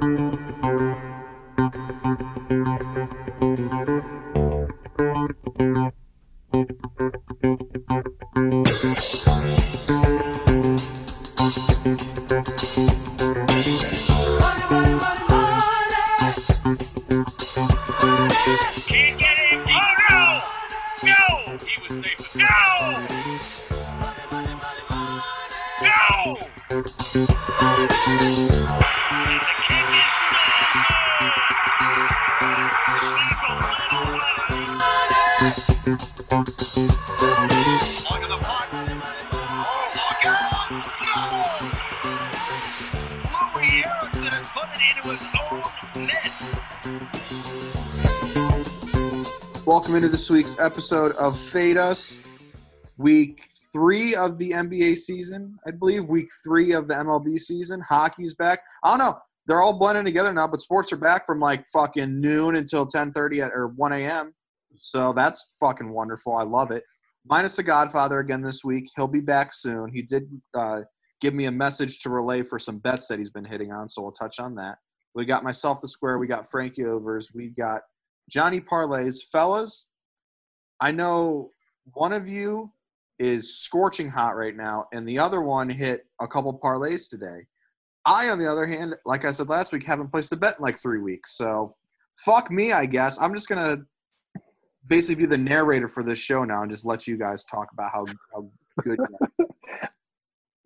Can't episode of Fade Us, week three of the NBA season, I believe. Week three of the MLB season. Hockey's back. I don't know. They're all blending together now, but sports are back from like fucking noon until 10:30 at, or 1 a.m. So that's fucking wonderful. I love it. Minus the Godfather again this week. He'll be back soon. He did uh, give me a message to relay for some bets that he's been hitting on, so we'll touch on that. We got myself the square. We got Frankie overs. We got Johnny Parlays. Fellas, I know one of you is scorching hot right now, and the other one hit a couple parlays today. I, on the other hand, like I said last week, haven't placed a bet in like three weeks. So fuck me, I guess. I'm just gonna basically be the narrator for this show now and just let you guys talk about how, how good you are.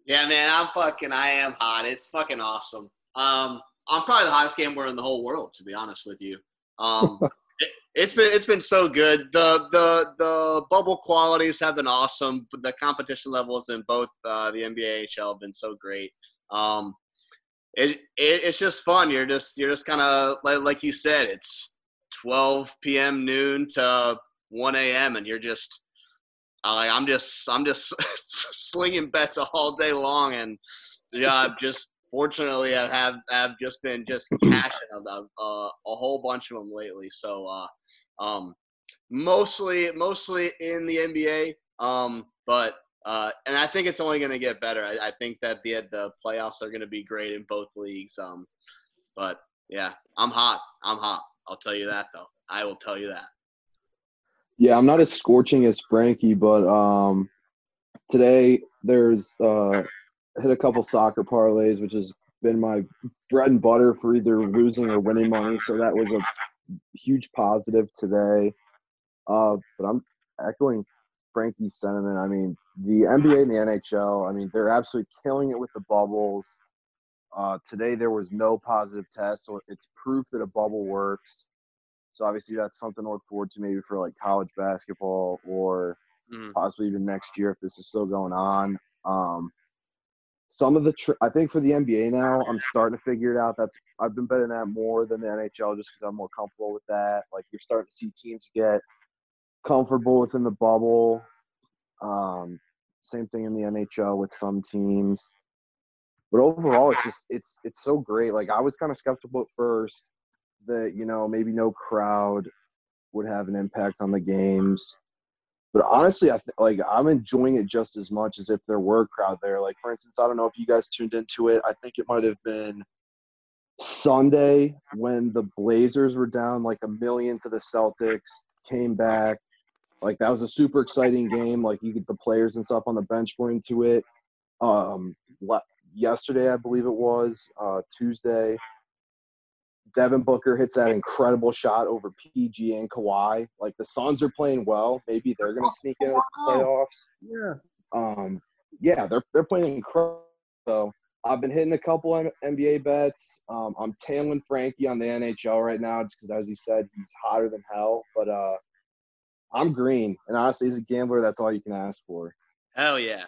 Yeah, man, I'm fucking. I am hot. It's fucking awesome. Um, I'm probably the hottest gambler in the whole world, to be honest with you. Um, it, it's been it's been so good. The the the bubble qualities have been awesome. The competition levels in both uh, the NBA HL have been so great. Um, it, it it's just fun. You're just you're just kind of like like you said. It's 12 p.m. noon to 1 a.m. and you're just uh, I'm just I'm just slinging bets all day long, and yeah, I'm just fortunately I have have just been just cashing a, a, a whole bunch of them lately. So uh, um, mostly mostly in the NBA, um, but uh, and I think it's only going to get better. I, I think that the the playoffs are going to be great in both leagues. Um, but yeah, I'm hot. I'm hot. I'll tell you that though. I will tell you that. Yeah, I'm not as scorching as Frankie, but um, today there's uh, hit a couple soccer parlays, which has been my bread and butter for either losing or winning money. So that was a huge positive today. Uh, but I'm echoing Frankie's sentiment. I mean, the NBA and the NHL. I mean, they're absolutely killing it with the bubbles. Uh, today there was no positive test, so it's proof that a bubble works. So obviously that's something to look forward to maybe for like college basketball or Mhm. possibly even next year if this is still going on. Um, some of the tr- I think for the NBA now, I'm starting to figure it out. That's I've been betting that more than the NHL just because I'm more comfortable with that. Like you're starting to see teams get comfortable within the bubble. Um, same thing in the NHL with some teams. But overall, it's just it's it's so great. Like I was kind of skeptical at first that you know maybe no crowd would have an impact on the games. But honestly, I th- like I'm enjoying it just as much as if there were a crowd there. Like for instance, I don't know if you guys tuned into it. I think it might have been Sunday when the Blazers were down like a million to the Celtics, came back. Like that was a super exciting game. Like you get the players and stuff on the bench were into it. Um, le- yesterday, I believe it was uh, Tuesday. Devin Booker hits that incredible shot over PG and Kawhi. Like the Suns are playing well. Maybe they're going to sneak in the playoffs. Yeah. Um, yeah, they're they're playing incredible. So I've been hitting a couple M- NBA bets. Um, I'm tailing Frankie on the NHL right now just because, as he said, he's hotter than hell. But uh, I'm green, and honestly, as a gambler, that's all you can ask for. Hell yeah.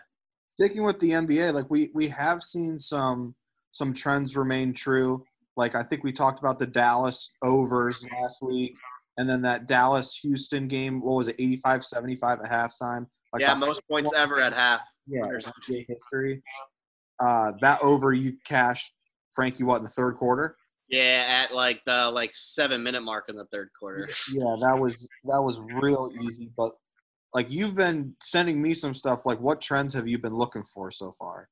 sticking with the NBA, like we we have seen some some trends remain true. Like I think we talked about the Dallas overs last week, and then that Dallas Houston game. What was it, 85-75 at halftime? Like yeah, most points ever at half. yeah, history. Uh, that over you cashed Frankie what in the third quarter? Yeah, at like the like seven minute mark in the third quarter. Yeah, that was that was real easy. But like you've been sending me some stuff. Like what trends have you been looking for so far?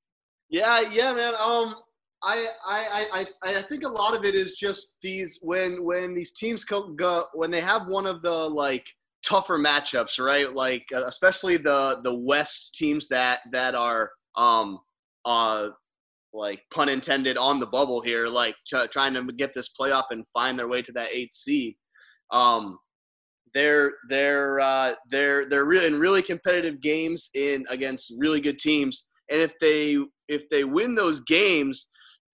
Yeah, yeah, man. Um, I, I, I, I think a lot of it is just these when when these teams go when they have one of the like tougher matchups, right? Like uh, especially the the West teams that that are um uh like pun intended on the bubble here, like try trying to get this playoff and find their way to that eighth seed. Um, they're they're uh, they're they're really in really competitive games in against really good teams, and if they if they win those games,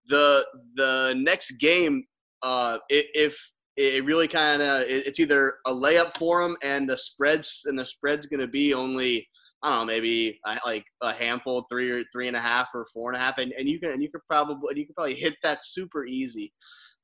the the next game, uh, if it really kind of it's either a layup for them, and the spreads and the spread's going to be only I don't know maybe like a handful, three or three and a half or four and a half, and, and you can and you could probably you could probably hit that super easy.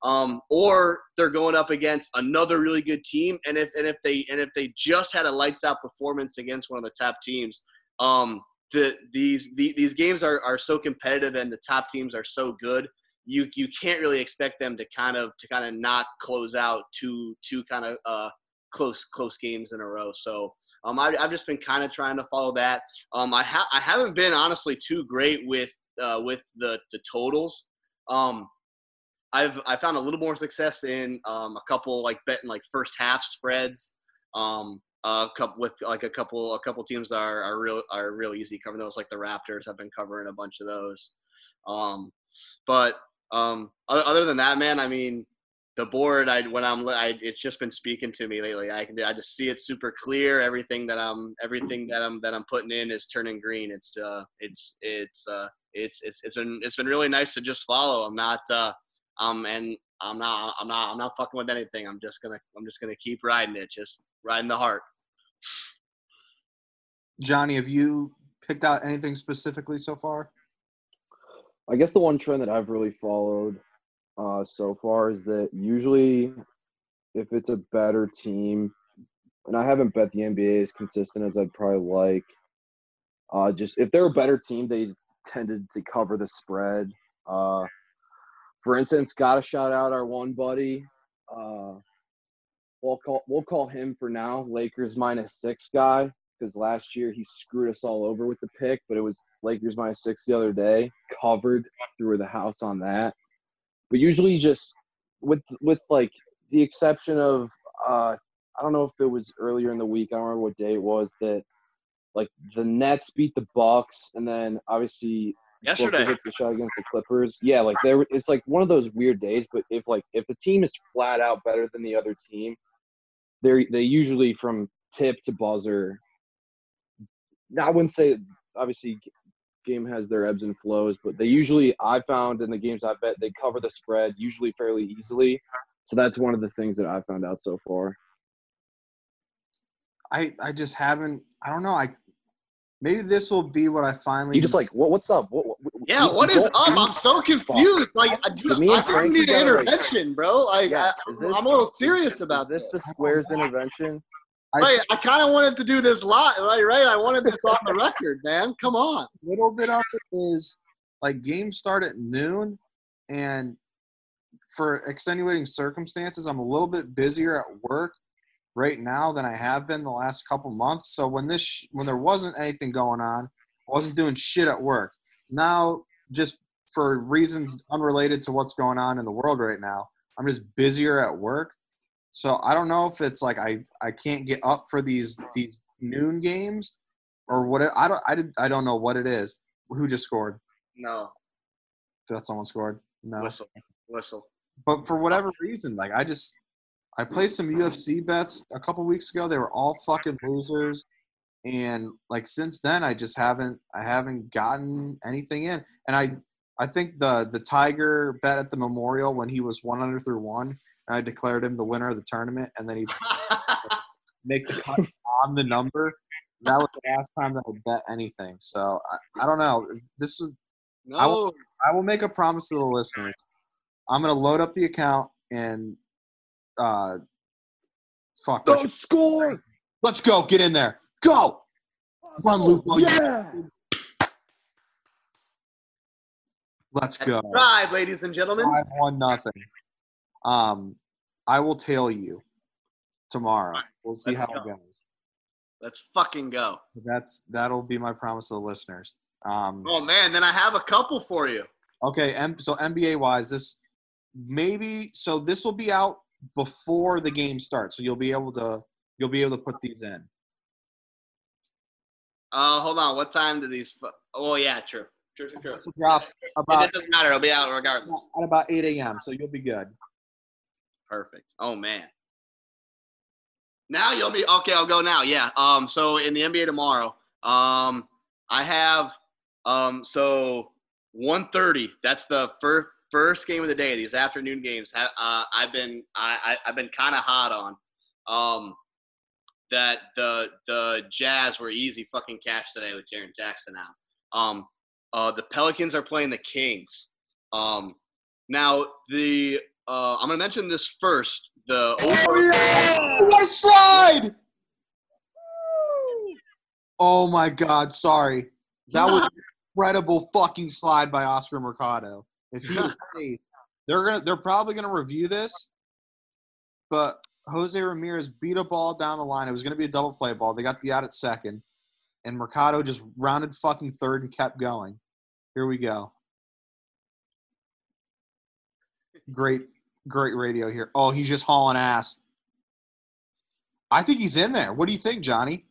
Um, or they're going up against another really good team, and if and if they and if they just had a lights out performance against one of the top teams, um, the these the, these games are, are so competitive and the top teams are so good you you can't really expect them to kind of to kind of not close out two two kind of uh close close games in a row. So um I, i've just been kind of trying to follow that. Um i ha- i haven't been honestly too great with uh with the the totals. Um I've I found a little more success in um, a couple like betting like first half spreads. Um, a couple with like a couple a couple teams are are real are real easy covering those like the Raptors. I've been covering a bunch of those. Um, but um, other than that, man, I mean, the board I when I'm I, it's just been speaking to me lately. I can I just see it super clear. Everything that I'm everything that I'm that I'm putting in is turning green. It's uh it's it's uh it's it's it's been it's been really nice to just follow. I'm not uh um, and I'm not, I'm not, I'm not fucking with anything. I'm just gonna, I'm just gonna keep riding it, just riding the heart. Johnny, have you picked out anything specifically so far? I guess the one trend that I've really followed uh, so far is that usually, if it's a better team, and I haven't bet the NBA as consistent as I'd probably like. Uh, just if they're a better team, they tended to cover the spread. Uh, for instance, got to shout out our one buddy. Uh, we'll call we'll call him for now Lakers minus six guy because last year he screwed us all over with the pick, but it was Lakers minus six the other day. Covered through the house on that. But usually, just with with like the exception of uh, I don't know if it was earlier in the week. I don't remember what day it was that like the Nets beat the Bucks, and then obviously Yesterday hits the shot against the Clippers. Yeah, like there, it's like one of those weird days. But if like if the team is flat out better than the other team, they they usually from tip to buzzer. Now, I wouldn't say obviously game has their ebbs and flows, but they usually I found in the games I bet they cover the spread usually fairly easily. So that's one of the things that I found out so far. I I just haven't. I don't know. I maybe this will be what I finally. You just like what? What's up? What, what, yeah, you- what you is up? I'm so confused. Like, I, To me I think we Frank, need an gotta, like- intervention, bro. Like, Yeah, I, is this- I'm a little serious about this. this the squares intervention? I- Right, I kind of wanted to do this live, right? Right, I wanted this on the record, man. Come on. little bit of it is like games start at noon, and for extenuating circumstances, I'm a little bit busier at work right now than I have been the last couple months. So when this when there wasn't anything going on, I wasn't doing shit at work. Now, just for reasons unrelated to what's going on in the world right now, I'm just busier at work. So I don't know if it's like I I can't get up for these these noon games or what. It, I don't I, did, I don't know what it is. Who just scored? No, That someone scored. No. whistle, whistle. But for whatever reason, like I just I played some UFC bets a couple weeks ago. They were all fucking losers. And like since then I just haven't I haven't gotten anything in. And I I think the the Tiger bet at the Memorial when he was one under through one, I declared him the winner of the tournament and then he make the cut on the number. That was the last time that I bet anything. So I, I don't know. This is no, I will make a promise to the listeners. I'm gonna load up the account and uh fuck. Go what you- score! Let's go. Get in there. Go. Run, Luke. Yeah. Let's go. Right, ladies and gentlemen. Five one nothing. Um, I will tell you tomorrow. We'll see how Let's it go. goes. Let's fucking go. That's that'll be my promise to the listeners. Um, Oh man, then I have a couple for you. Okay, M- so NBA wise, this maybe so this will be out before the game starts, so you'll be able to you'll be able to put these in. Uh, hold on. What time do these? fu- Oh yeah, true. True, true, true. This will drop It about doesn't matter. It'll be out regardless. at about 8 a.m. So you'll be good. Perfect. Oh man. Now you'll be okay. I'll go now. Yeah. Um. So in the NBA tomorrow, um, I have um. So 1:30. That's the first first game of the day. These afternoon games. Uh, I've been I, I I've been kind of hot on. Um. That the the Jazz were easy fucking cash today with Jaren Jackson out. Um. Uh. The Pelicans are playing the Kings. Um. Now the uh, I'm gonna mention this first. The over. What a slide! Oh my God! Sorry, that was an incredible fucking slide by Oscar Mercado. If he was safe, they're gonna they're probably gonna review this, but Jose Ramirez beat a ball down the line. It was gonna be a double play ball. They got the out at second, and Mercado just rounded fucking third and kept going. Here we go. Great, great radio here. Oh, he's just hauling ass. I think he's in there. What do you think, Johnny?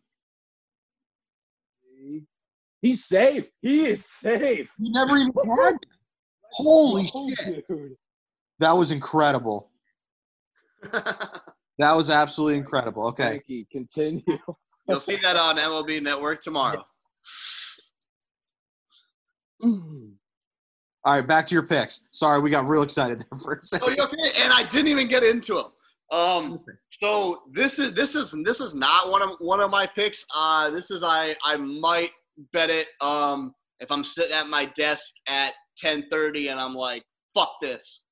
He's safe. He is safe. He never even tagged. Him. Holy Oh, shit! dude. That was incredible. That was absolutely incredible. Okay, Frankie, continue. You'll see that on MLB Network tomorrow. all right, back to your picks. Sorry, we got real excited there for a Oh, second. you okay? And I didn't even get into them. Um, so this is this is this is not one of one of my picks. Uh, this is I I might bet it. Um, if I'm sitting at my desk at 10:30 and I'm like, fuck this,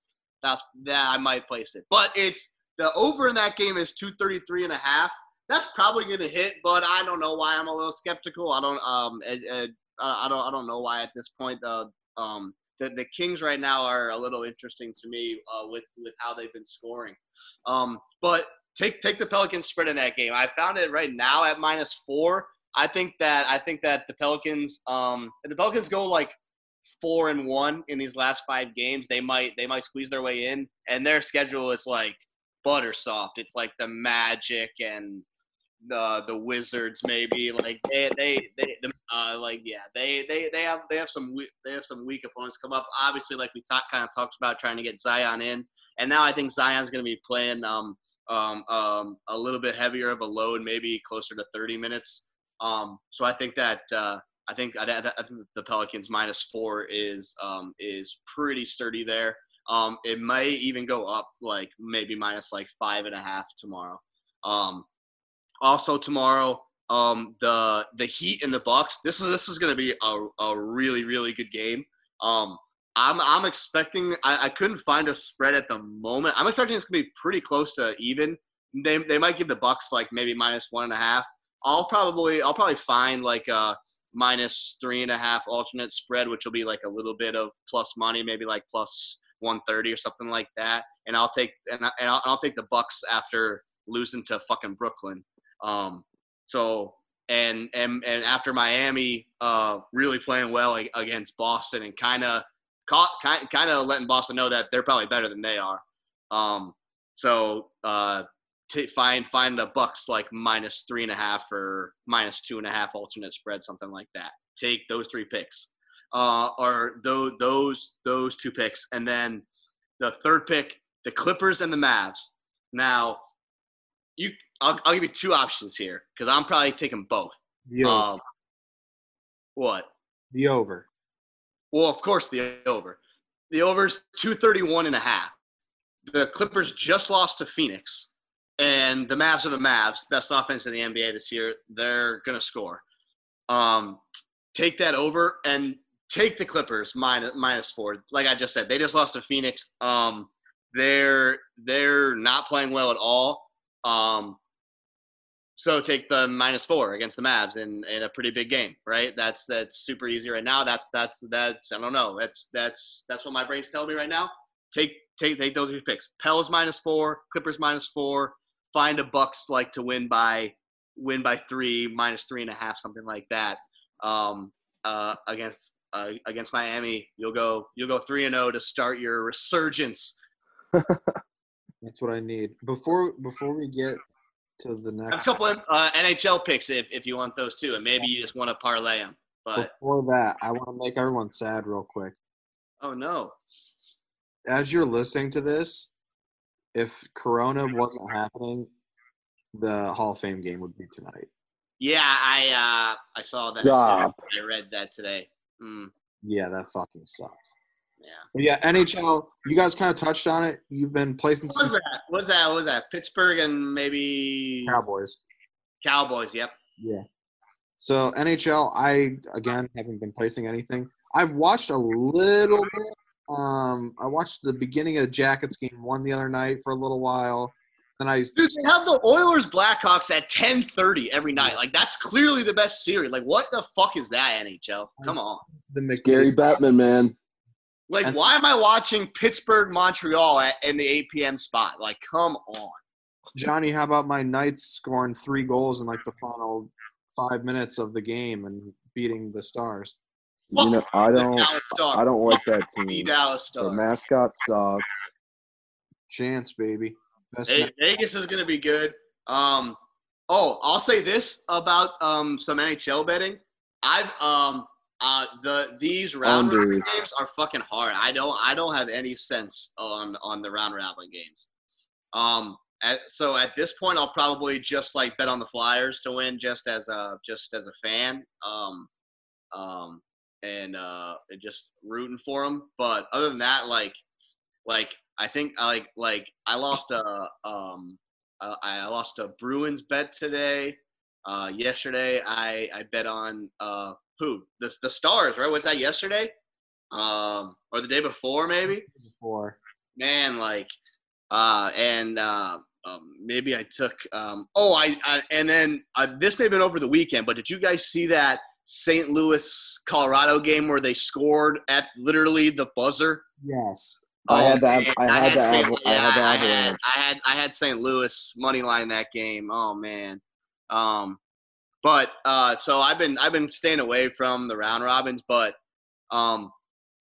that's that I might place it. But it's the over in that game is 233 and a half. That's probably to hit, but I don't know why I'm a little skeptical. I don't um and, uh, I don't I don't know why at this point the um the, the Kings right now are a little interesting to me uh, with with how they've been scoring. Um, but take take the Pelicans spread in that game. I found it right now at minus four. I think that I think that the Pelicans um the Pelicans go like four and one in these last five games, they might they might squeeze their way in. And their schedule is like butter soft. It's like the Magic and the the Wizards maybe like they they they uh like yeah they they they have they have some we- they have some weak opponents come up. Obviously, like we talk, kind of talked about trying to get Zion in, and now I think Zion's going to be playing um um um a little bit heavier of a load, maybe closer to 30 minutes. Um, so I think that uh, I think I, I think the Pelicans minus four is um is pretty sturdy there. Um, it may even go up like maybe minus like five and a half tomorrow. Um, also tomorrow, um, the the Heat and the Bucks. This is this is going to be a, a really really good game. Um, I'm I'm expecting. I, I couldn't find a spread at the moment. I'm expecting it's going to be pretty close to even. They they might give the Bucks like maybe minus one and a half. I'll probably I'll probably find like a minus three and a half alternate spread, which will be like a little bit of plus money, maybe like plus 130 or something like that. And I'll take and, I, and I'll, I'll take the Bucks after losing to fucking Brooklyn. Um, so and and and after Miami uh, really playing well against Boston and kind of caught kind kind of letting Boston know that they're probably better than they are. Um, so uh, t- find find the Bucks like minus three and a half or minus two and a half alternate spread, something like that. Take those three picks, uh, or those those those two picks, and then the third pick, the Clippers and the Mavs. Now, you, I'll, I'll give you two options here because I'm probably taking both. Over. Um, what? the over. Well, of course, the over. The over's 231 and a half. The Clippers just lost to Phoenix, and the Mavs are the Mavs, best offense in the NBA this year. They're to score. Um, take that over and take the Clippers minus, minus four. Like I just said, they just lost to Phoenix. Um, they're they're not playing well at all. Um, so take the minus four against the Mavs in, in a pretty big game, right? That's that's super easy right now. That's that's that's I don't know. That's that's that's what my brain's telling me right now. Take take take those two picks. Pels minus four, Clippers minus four. Find a Bucks like to win by win by three, minus three and a half, something like that. Um, uh, against uh, against Miami. You'll go you'll go three and zero to start your resurgence. That's what I need. Before before we get to the have a next, couple of uh, NHL picks if, if you want those too, and maybe you just want to parlay them. But before that, I want to make everyone sad real quick. oh no, As you're listening to this, if Corona wasn't happening, the Hall of Fame game would be tonight. yeah, I uh, I saw that. Stop. I read that today. Mm, Yeah, that fucking sucks. yeah. But yeah, NHL. You guys kind of touched on it. You've been placing What was some that? What was that? What was that? Pittsburgh and maybe Cowboys. Cowboys. Yep. Yeah. So NHL, I again haven't been placing anything. I've watched a little bit. Um, I watched the beginning of the Jackets game one the other night for a little while. Then I Dude, they have the Oilers Blackhawks at 10:30 every night. Like that's clearly the best series. Like what the fuck is that NHL? Come on. the McDavid. Gary Bettman, man. Like And- why am I watching Pittsburgh Montreal at, in the 8 p.m. spot? Like come on. Johnny, how about my Knights scoring three goals in like the final five minutes of the game and beating the Stars? You know, I don't, I don't like that The team. Dallas The mascot sucks. Chance, baby. Best Ve- ma- Vegas is going to be good. Um, oh, I'll say this about um, some NHL betting. I've um, uh, the these round robin games are fucking hard. I don't I don't have any sense on on the round robin games. Um, at, so at this point, I'll probably just like bet on the Flyers to win, just as a just as a fan. Um, um, and uh, and just rooting for them. But other than that, like like I think I like like I lost a um I lost a Bruins bet today. Uh, yesterday I I bet on uh who the the Stars right was that yesterday um or the day before maybe Before. man like uh and uh um, maybe I took um oh I, I and then uh, this may have been over the weekend but did you guys see that St. Louis Colorado game where they scored at literally the buzzer Yes. I had to Oh, I had to St. I had I had. I had, I had St. Louis money line that game. Oh man, um, but uh, so I've been, I've been staying away from the round robins, but um,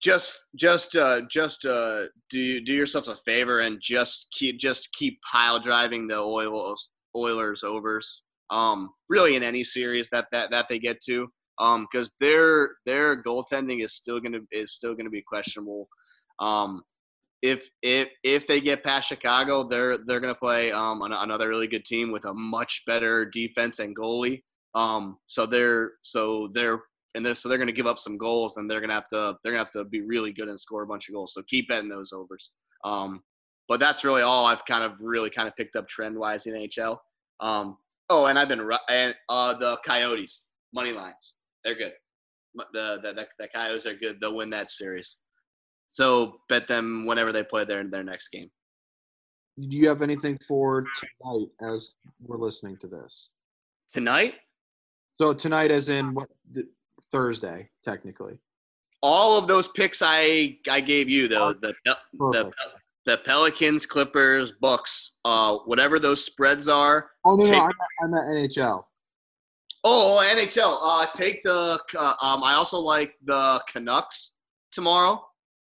just, just, uh, just uh, do do yourselves a favor and just keep, just keep pile driving the Oilers, Oilers overs. Um, really in any series that that that they get to, um, because their their goaltending is still gonna is still gonna be questionable. Um, if if if they get past Chicago, they're they're gonna play um an, another really good team with a much better defense and goalie. Um, so they're so they're and they're, so they're gonna give up some goals, and they're gonna have to they're gonna have to be really good and score a bunch of goals. So keep betting those overs. Um, but that's really all I've kind of really kind of picked up trend wise in NHL. Um, oh, and I've been and uh the Coyotes money lines they're good. The the the, the Coyotes are good. They'll win that series. So bet them whenever they play their their next game. Do you have anything for tonight as we're listening to this? Tonight, So tonight, as in what the, Thursday, technically. all of those picks I I gave you though the the, the Pelicans, Clippers, Bucks, uh, whatever those spreads are. Oh no, no, I'm at, I'm at NHL. Oh, NHL. Uh, take the. Uh, um, I also like the Canucks tomorrow.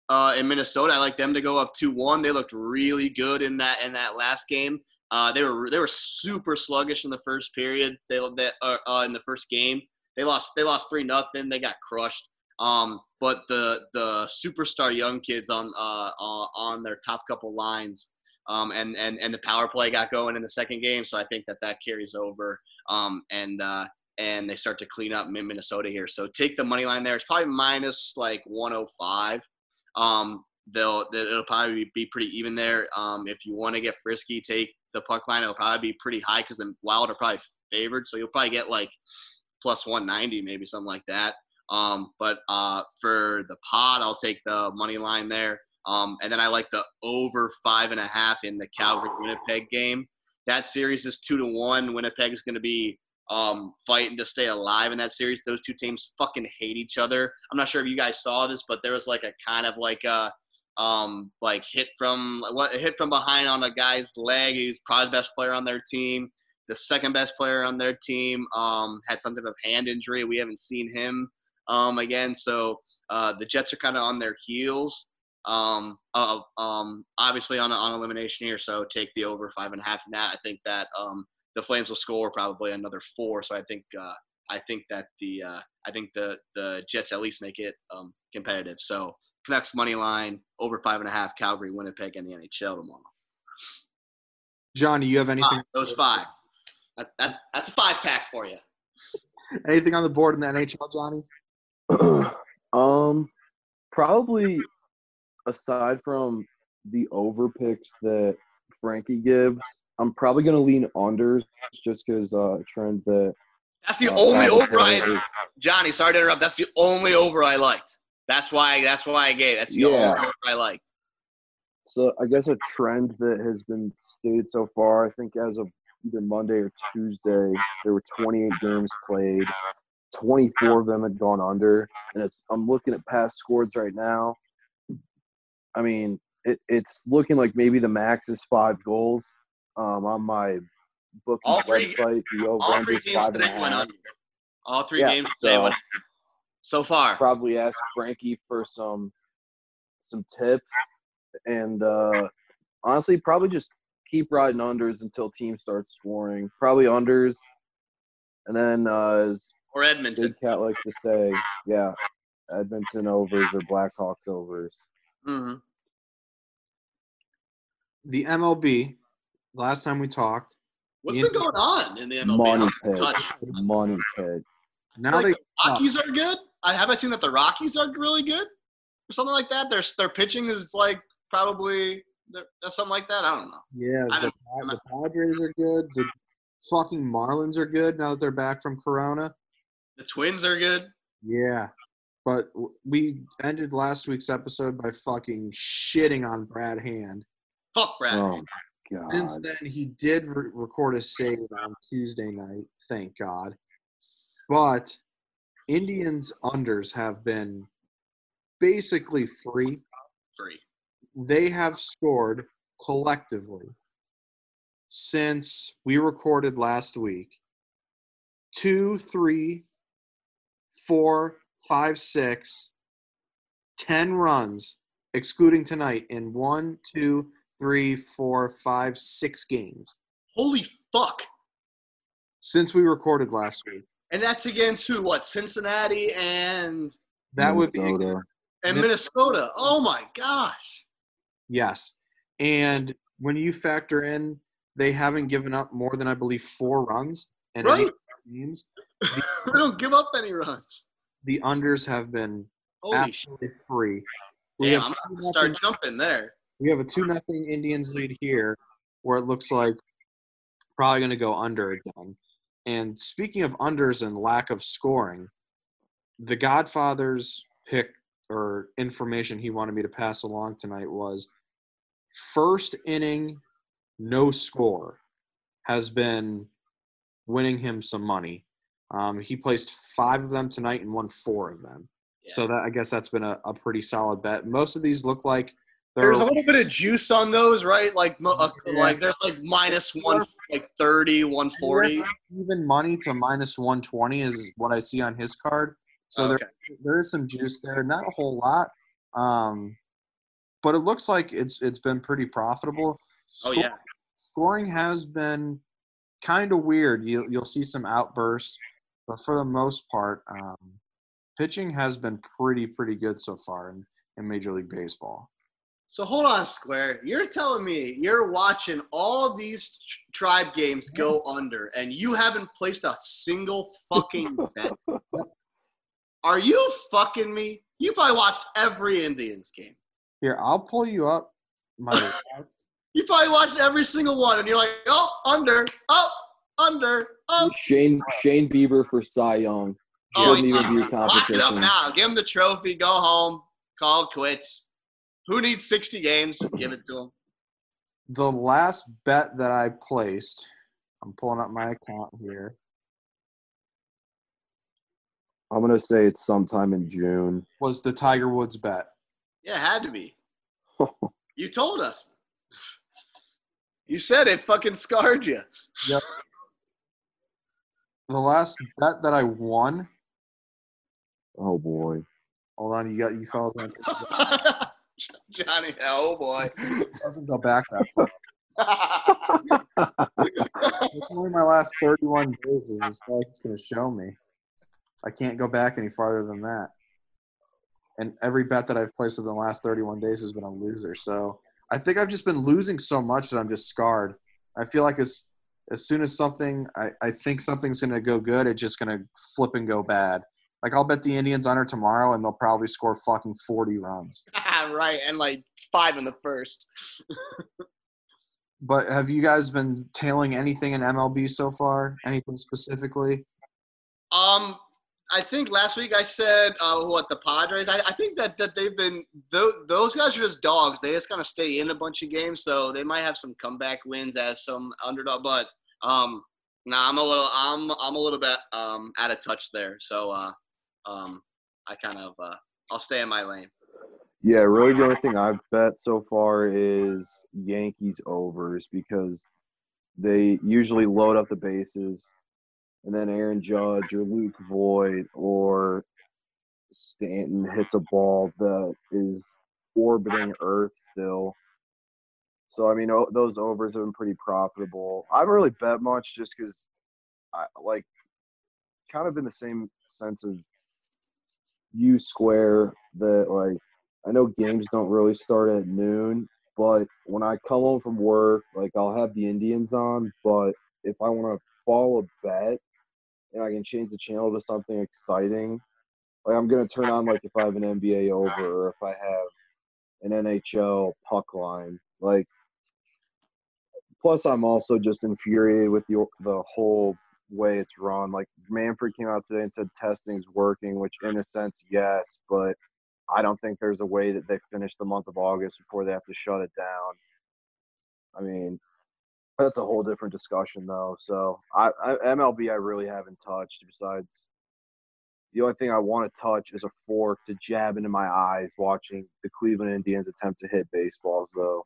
Uh, in Minnesota, I like them to go up two one. They looked really good in that in that last game. Uh, they were they were super sluggish in the first period. They that uh, uh, in the first game they lost they lost three nothing. They got crushed. Um, but the the superstar young kids on uh, uh on their top couple lines. Um, and, and, and the power play got going in the second game, so I think that that carries over. Um, and uh, and they start to clean up in Minnesota here. So take the money line there. It's probably minus like 105. Um, they'll it'll probably be pretty even there. Um, if you want to get frisky, take the puck line. It'll probably be pretty high because the Wild are probably favored. So you'll probably get like plus 190, maybe something like that. Um, but uh, for the pod, I'll take the money line there. Um, and then I like the over five and a half in the Calgary Winnipeg game. That series is two to one. Winnipeg is going to be um, fighting to stay alive in that series. Those two teams fucking hate each other. I'm not sure if you guys saw this, but there was like a kind of like a um, like hit from what hit from behind on a guy's leg. He's probably the best player on their team. The second best player on their team um, had something of hand injury. We haven't seen him um, again. So uh, the Jets are kind of on their heels. Um, uh, um, obviously on on elimination here, so take the over five and a half in that. I think that um, the Flames will score probably another four. So I think uh, I think that the uh, I think the the Jets at least make it um, competitive. So Canucks money line over five and a half. Calgary, Winnipeg, and the NHL tomorrow. Johnny, you have anything? Five, those five. That, that, that's a five pack for you. Anything on the board in the NHL, Johnny? um, probably aside from the over picks that Frankie gives, I'm probably gonna lean unders just because uh, trend that. That's the uh, only over I Johnny, sorry to interrupt. That's the only over I liked. That's why. That's why I gave. That's the Yeah. only over I liked. So I guess a trend that has been stated so far, I think as of either Monday or Tuesday, there were 28 games played. 24 of them had gone under, and it's I'm looking at past scores right now. I mean, it, it's looking like maybe the max is five goals. Um, on my bookie All three- website, the over All three is games five and a today went half. under. All three Yeah, games today so- went under. So far. Probably ask Frankie for some some tips, and uh, honestly, probably just keep riding unders until team starts scoring. Probably unders, and then uh, as Or Edmonton. Big Cat likes to say, yeah, Edmonton overs or Blackhawks overs. hmm The MLB. Last time we talked, What's been going on in the MLB? Money pit, money pit. now Like they the Rockies are good. I have I seen that the Rockies are really good or something like that. Their their pitching is like probably something like that. I don't know. yeah I the, don't- the Padres are good. The fucking Marlins are good now that they're back from Corona. The Twins are good. Yeah, but we ended last week's episode by fucking shitting on Brad Hand. Fuck Brad. Oh God! Since then, he did re- record a save on Tuesday night. Thank God. But Indians unders have been basically free. Free. They have scored collectively since we recorded last week two, three, four, five, six, ten runs, excluding tonight, in one, two, three, four, five, six games Holy fuck. since we recorded last week. And that's against who? What? Cincinnati and That would be Minnesota. and Minnesota. Oh my gosh. yes. And when you factor in, they haven't given up more than I believe four runs in any Right. games. they don't give up any runs. The unders have been Holy shit. absolutely free. We Damn, I'm gonna have to nothing- start jumping there. We have a two nothing Indians lead here, where it looks like probably going to go under again. And speaking of unders and lack of scoring, the Godfather's pick or information he wanted me to pass along tonight was first inning no score has been winning him some money. Um, he placed five of them tonight and won four of them. So that I guess that's been a, a pretty solid bet. Most of these look like they're There's a little bit of juice on those, right? Like, uh, Yeah. like there's like minus one, like 30, 140. even money to minus 120 is what I see on his card. So there, there is some juice there, not a whole lot, um, but it looks like it's it's been pretty profitable. Oh yeah. scoring has been kind of weird. You, you'll see some outbursts, but for the most part, um, pitching has been pretty pretty good so far in, in Major League Baseball. So hold on, Square. You're telling me you're watching all these tr- tribe games go under, and you haven't placed a single fucking bet? Are you fucking me? You probably watched every Indians game. Here, I'll pull you up my. You probably watched every single one, and you're like, oh, under, oh, under, oh. Shane Shane Bieber for Cy Young. Oh, Shouldn't even be a Lock it up now. Give him the trophy. Go home. Call quits. Who needs 60 games? Give it to him. the last bet that I placed, I'm pulling up my account here. I'm gonna say it's sometime in June. Was the Tiger Woods bet? Yeah, it had to be. You told us. You said it fucking scarred you. The last bet that I won oh boy. Hold on, you got you fellas. Johnny, oh boy. doesn't go back that far. It's only my last 31 days is as far as it's going to show me. I can't go back any farther than that. And every bet that I've placed in the last 31 days has been a loser. So I think I've just been losing so much that I'm just scarred. I feel like as as soon as something I, I think something's going to go good, it's just going to flip and go bad. Like I'll bet the Indians under tomorrow, and they'll probably score fucking 40 runs. Right, and like five in the first. But have you guys been tailing anything in MLB so far? Anything specifically? Um, I think last week I said uh, what the Padres. I, I think that that they've been those, those guys are just dogs. They just kind of stay in a bunch of games, so they might have some comeback wins as some underdog. But um, nah, I'm a little I'm I'm a little bit um out of touch there. So uh, um, I kind of uh, I'll stay in my lane. Yeah, really the only thing I've bet so far is Yankees overs because they usually load up the bases and then Aaron Judge or Luke Voit or Stanton hits a ball that is orbiting Earth still. So I mean, those overs have been pretty profitable. I haven't really bet much just because, I like, kind of in the same sense of U Square that like I know games don't really start at noon, but when I come home from work, like I'll have the Indians on. But if I want to follow a bet and I can change the channel to something exciting, like I'm gonna turn on like if I have an NBA over or if I have an NHL puck line. Like, plus I'm also just infuriated with the the whole way it's run. Like Manfred came out today and said testing's working, which in a sense yes, but I don't think there's a way that they finish the month of August before they have to shut it down. I mean, that's a whole different discussion though. So I, I MLB I really haven't touched besides the only thing I want to touch is a fork to jab into my eyes watching the Cleveland Indians attempt to hit baseballs though.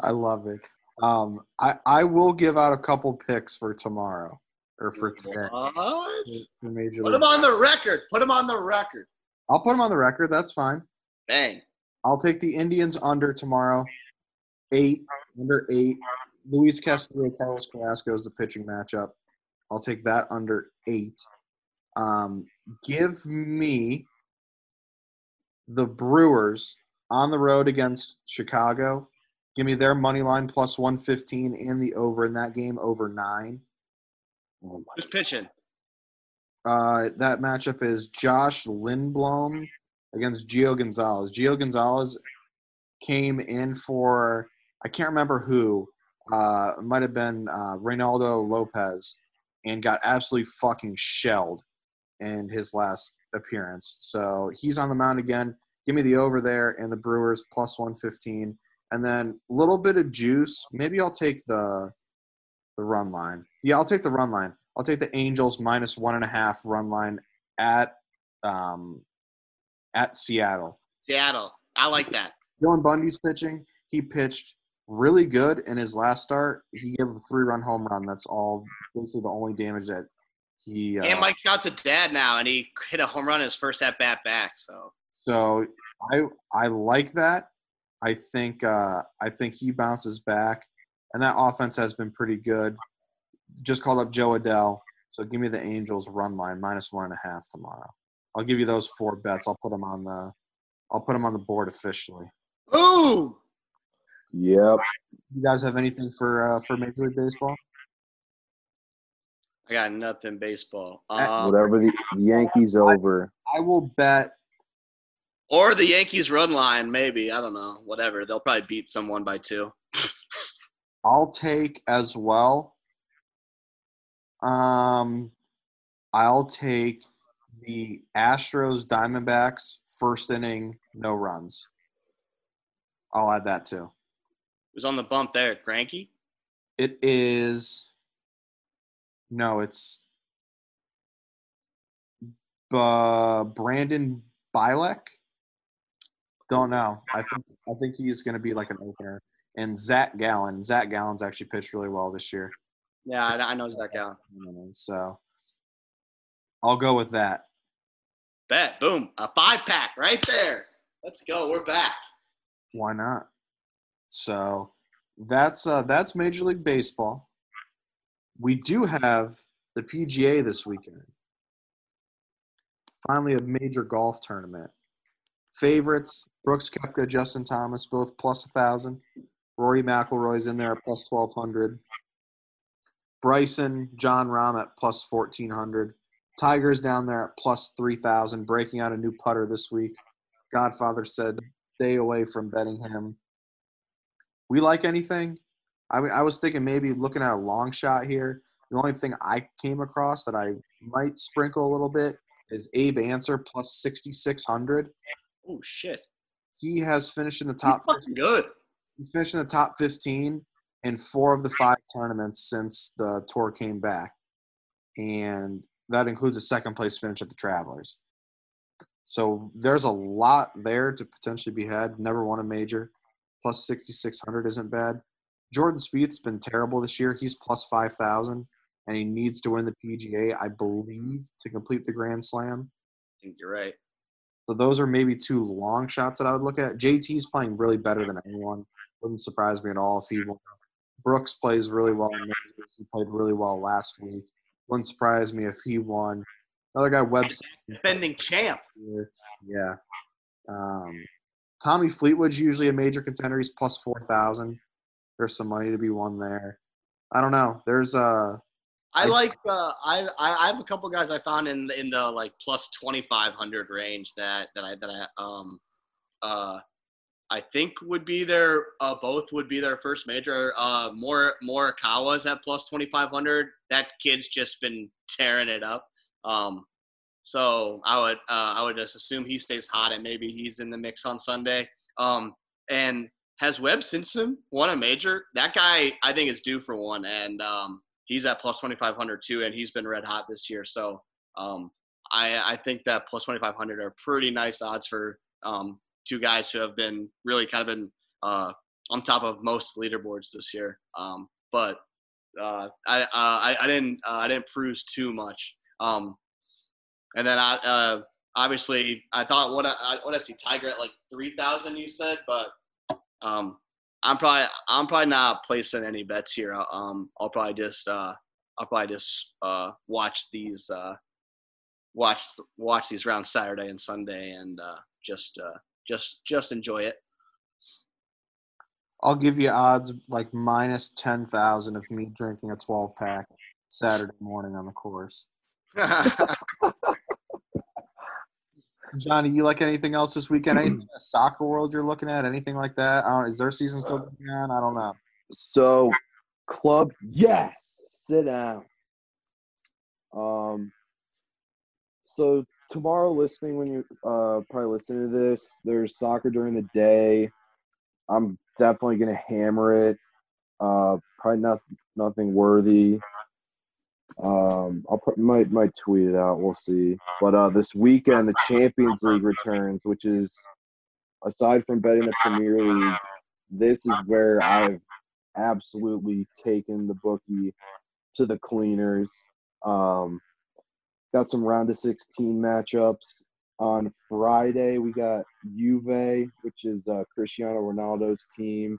I love it. Um, I I will give out a couple picks for tomorrow or for today. What? For Major Put them on the record. Put them on the record. I'll put them on the record. That's fine. Bang. I'll take the Indians under tomorrow. Eight under eight. Luis Castillo, Carlos Carrasco is the pitching matchup. I'll take that under eight. Um, give me the Brewers on the road against Chicago. Give me their money line plus 115 and the over in that game, over nine. Oh Who's pitching? Uh, that matchup is Josh Lindblom against Gio Gonzalez. Gio Gonzalez came in for I can't remember who. Uh, might have been uh, Reynaldo Lopez, and got absolutely fucking shelled in his last appearance. So he's on the mound again. Give me the over there and the Brewers plus one fifteen, and then a little bit of juice. Maybe I'll take the the run line. Yeah, I'll take the run line. I'll take the Angels minus one and a half run line at um, at Seattle. Seattle. I like that. Dylan Bundy's pitching. He pitched really good in his last start. He gave him a three run home run. That's all basically the only damage that he. Uh, And Mike Trout's a dad now, and he hit a home run in his first at bat back. So so I I like that. I think uh, I think he bounces back, and that offense has been pretty good. Just called up Jo Adell, so give me the Angels run line minus one and a half tomorrow. I'll give you those four bets. I'll put them on the I'll put them on the board officially. boom. Yep. You guys have anything for uh, for Major League Baseball? I got nothing baseball. Uh, Um, Whatever the, the Yankees over. I will bet or the Yankees run line, maybe. I don't know. Whatever. They'll probably beat someone by two. I'll take as well. Um, I'll take the Astros Diamondbacks first inning no runs. I'll add that too. It was on the bump there? Cranky? It is no, it's uh, Brandon Bielak. Don't know. I think I think he's going to be like an opener. And Zach Gallen. Zach Gallen's actually pitched really well this year. Yeah, I, I know Zach Allen. So I'll go with that. Bet. Boom. A five pack right there. Let's go. We're back. Why not? So that's uh, that's Major League Baseball. We do have the PGA this weekend. Finally, a major golf tournament. Favorites: Brooks Koepka, Justin Thomas, both plus a thousand. Rory McIlroy's in there at plus twelve hundred. Bryson, Jon Rahm at plus fourteen hundred. Tiger's down there at plus three thousand, breaking out a new putter this week. Godfather said, "Stay away from betting him." We like anything. I, mean, I was thinking maybe looking at a long shot here. The only thing I came across that I might sprinkle a little bit is Abe Ancer plus 6,600. Oh shit. He has finished in the He's top. fucking good. He's finished in the top 15 in four of the five tournaments since the tour came back, and that includes a second place finish at the Travelers. So there's a lot there to potentially be had. Never won a major. Plus 6,600 isn't bad. Jordan Spieth's been terrible this year. He's plus 5,000, and he needs to win the PGA, I believe, to complete the Grand Slam. I think you're right. So those are maybe two long shots that I would look at. JT's playing really better than anyone. Wouldn't surprise me at all if he won. Brooks plays really well. He played really well last week. Wouldn't surprise me if he won. Another guy, Simpson, Defending champ. Yeah. Um, Tommy Fleetwood's usually a major contender. He's plus four thousand. There's some money to be won there. I don't know. There's uh I like. Uh, I, I I have a couple guys I found in in the like plus twenty five hundred range that that I that I um uh I think would be their uh both would be their first major. Uh, more Morikawa's at plus twenty five hundred. That kid's just been tearing it up. Um, so I would uh, I would just assume he stays hot and maybe he's in the mix on Sunday. Um, and has Webb Simpson won a major? That guy I think is due for one, and um, he's at plus 2500 too and he's been red hot this year so um, I, I think that plus 2500 are pretty nice odds for um, two guys who have been really kind of been uh, on top of most leaderboards this year. Um, but uh, I, uh, I I didn't uh, I didn't cruise too much. Um, and then I uh, obviously I thought what I what I see Tiger at like 3000 you said? But um, I'm probably I'm probably not placing any bets here. Um, I'll probably just uh, I'll probably just uh, watch these uh, watch watch these rounds Saturday and Sunday and uh, just uh, just just enjoy it. I'll give you odds like minus ten thousand of me drinking a twelve pack Saturday morning on the course. Johnny, you like anything else this weekend? Anything soccer world you're looking at? Anything like that? I don't, is their season still going on? I don't know. So, club, yes, sit down. Um, so tomorrow, listening when you uh probably listen to this, there's soccer during the day. I'm definitely gonna hammer it. Uh, probably nothing, nothing worthy. Um, I'll put might might tweet it out. We'll see. But uh, this weekend, the Champions League returns, which is aside from betting the Premier League, this is where I've absolutely taken the bookie to the cleaners. Um, got some round of 16 matchups. On Friday, we got Juve, which is uh, Cristiano Ronaldo's team,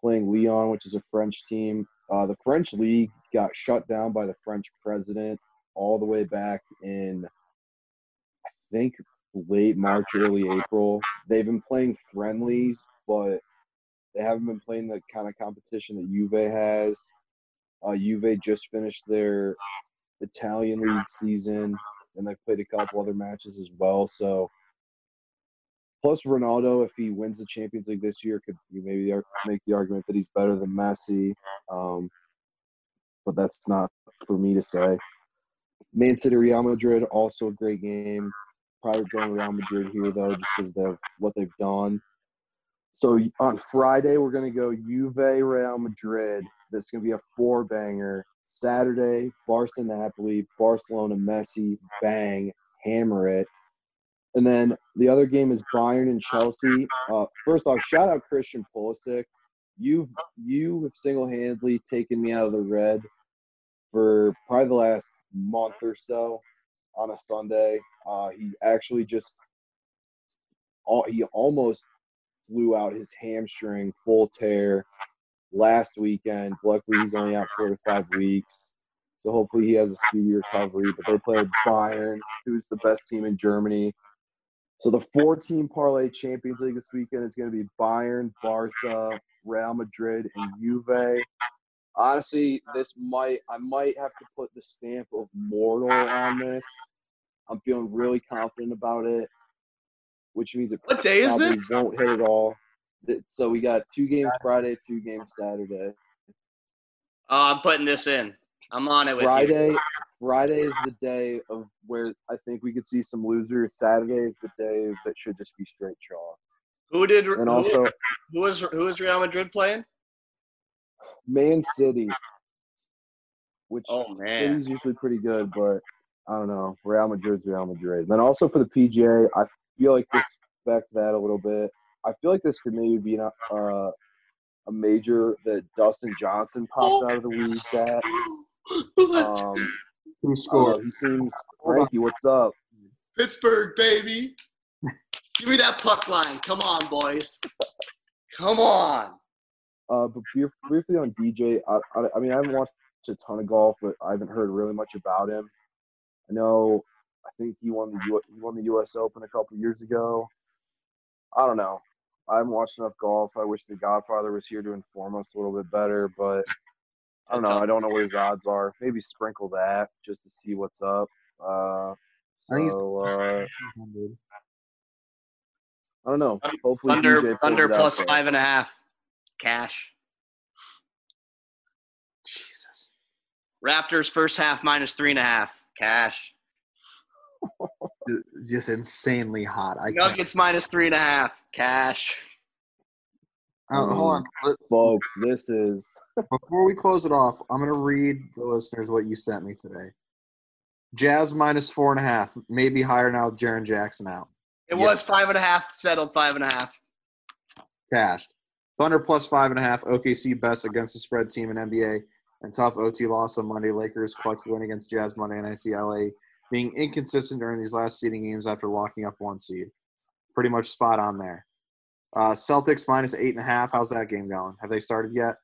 playing Lyon, which is a French team. Uh, the French league got shut down by the French president all the way back in, I think, late March, early April. They've been playing friendlies, but they haven't been playing the kind of competition that Juve has. Uh, Juve just finished their Italian league season, and they've played a couple other matches as well. So, plus Ronaldo, if he wins the Champions League this year, could you maybe make the argument that he's better than Messi. Um, but that's not for me to say. Man City, Real Madrid, also a great game. Probably going Real Madrid here though, just because of what they've done. So on Friday, we're going to go Juve Real Madrid. This is going to be a four banger. Saturday, Barca Napoli, Barcelona Messi, bang, hammer it. And then the other game is Bayern and Chelsea. Uh, first off, shout out Christian Pulisic. You you have single handedly taken me out of the red for probably the last month or so. on a Sunday. Uh, he actually just all he almost blew out his hamstring full tear last weekend. Luckily, he's only out four to five weeks. So hopefully he has a speedy recovery. But they played Bayern, who's the best team in Germany. So the four-team parlay Champions League this weekend is going to be Bayern, Barca, Real Madrid, and Juve. Honestly, this might I might have to put the stamp of mortal on this. I'm feeling really confident about it, which means it What day is probably this? won't hit at all. Th- So we got two games Friday, two games Saturday. Oh, I'm putting this in. I'm on it with you. Friday, Friday is the day of where I think we could see some losers. Saturday is the day that should just be straight chalk. Who did? And who, also, who was who was Real Madrid playing? Man City, which Oh man, City's usually pretty good, but I don't know. Real Madrid's Real Madrid. And then also for the PGA, I feel like this back to that a little bit. I feel like this could maybe be an, uh, a major that Dustin Johnson popped out of the league at. Let's- Um, Who I don't scored? he seems Frankie. What's up? Pittsburgh, baby. Give me that puck line. Come on, boys. Come on. Uh, but briefly on DJ, I, I, I mean, I haven't watched a ton of golf, but I haven't heard really much about him. I know, I think he won the U, he won the U.S. Open a couple years ago. I don't know. I haven't watched enough golf. I wish the Godfather was here to inform us a little bit better, but I don't know. I don't know what his odds are. Maybe sprinkle that just to see what's up. Uh, I so uh, I don't know. Hopefully, DJ Thunder, Thunder it out five and a half. Cash. Jesus. Raptors first half minus three and a half. Cash. Just insanely hot. I can't. Nuggets minus three and a half. Cash. Uh, hold on. Let- folks. This is Before we close it off, I'm going to read the listeners what you sent me today. Jazz minus four and a half, maybe higher now with Jaren Jackson out. It Yeah. was five and a half. Settled five and a half. Cashed. Thunder plus five and a half. OKC best against the spread team in NBA. And tough OT loss on Monday. Lakers clutch win against Jazz Monday. And I see LA being inconsistent during these last seeding games after locking up one seed. Pretty much spot on there. Uh, Celtics minus eight and a half. How's that game going? Have they started yet?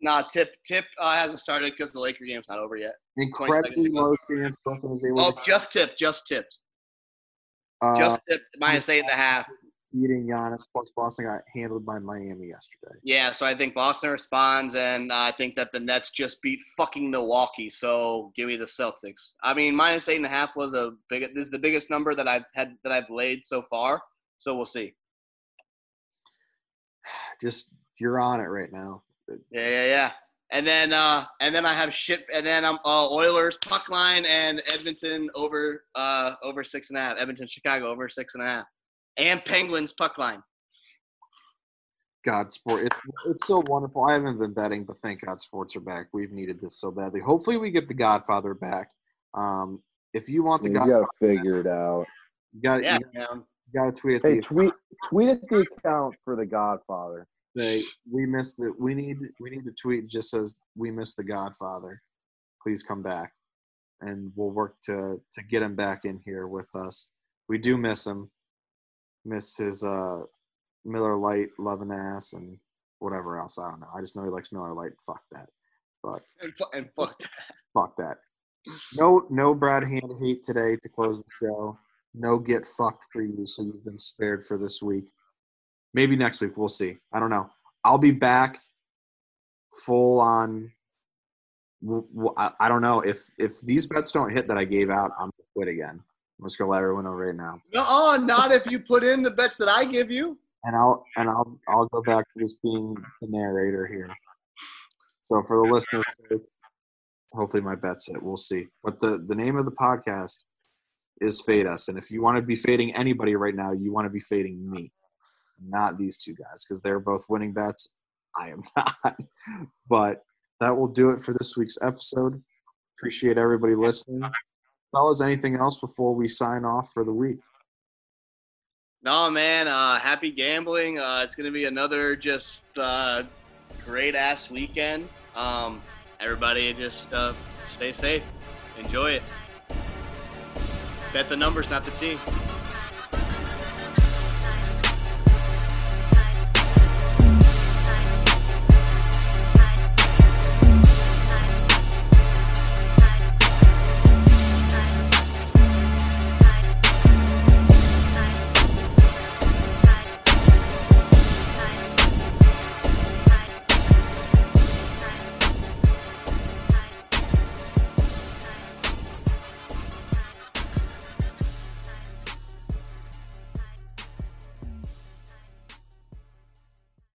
Nah, tip tip uh, hasn't started because the Laker game's not over yet. Incredibly low chance Brooklyn is able Oh, to just tipped. Just tipped. uh, Just tipped. Minus eight and a half. Beating Giannis. Plus Boston got handled by Miami yesterday. Yeah, so I think Boston responds, and I think that the Nets just beat fucking Milwaukee. So give me the Celtics. I mean, minus eight and a half was a big. This is the biggest number that I've had that I've laid so far. So we'll see. Just you're on it right now. Yeah, yeah, yeah. And then, uh, and then I have shit. And then I'm uh, Oilers puck line and Edmonton over, uh, over six and a half. Edmonton, Chicago over six and a half, and Penguins puck line. God, sport. It's it's so wonderful. I haven't been betting, but thank God sports are back. We've needed this so badly. Hopefully, we get the Godfather back. Um, if you want the you Godfather, gotta figure it out. you got Yeah, you man. got to tweet at Hey, the tweet tweet at the account for the Godfather. say we missed the we need we need to tweet just says we missed the Godfather. Please come back, and we'll work to to get him back in here with us. We do miss him. Miss his uh, Miller Lite loving ass and whatever else. I don't know. I just know he likes Miller Lite. Fuck that. But And, fu- and fuck. fuck that. No no Brad Hand hate today to close the show. No get fucked for you, so you've been spared for this week. Maybe next week we'll see. I don't know. I'll be back full on. I don't know if if these bets don't hit that I gave out, I'm gonna quit again. I'm just gonna let everyone know right now, No, oh, not if you put in the bets that I give you. and I'll and I'll I'll go back to just being the narrator here. So for the listeners, hopefully my bets it. We'll see. But the the name of the podcast is Fade Us, and if you want to be fading anybody right now, you want to be fading me, not these two guys, because they're both winning bets. I am not. But that will do it for this week's episode. Appreciate everybody listening. Fellas, anything else before we sign off for the week? No, man. Uh, happy gambling. Uh, it's gonna be another just uh, great ass weekend. Um, everybody, just uh, stay safe. Enjoy it. Bet the numbers, not the team.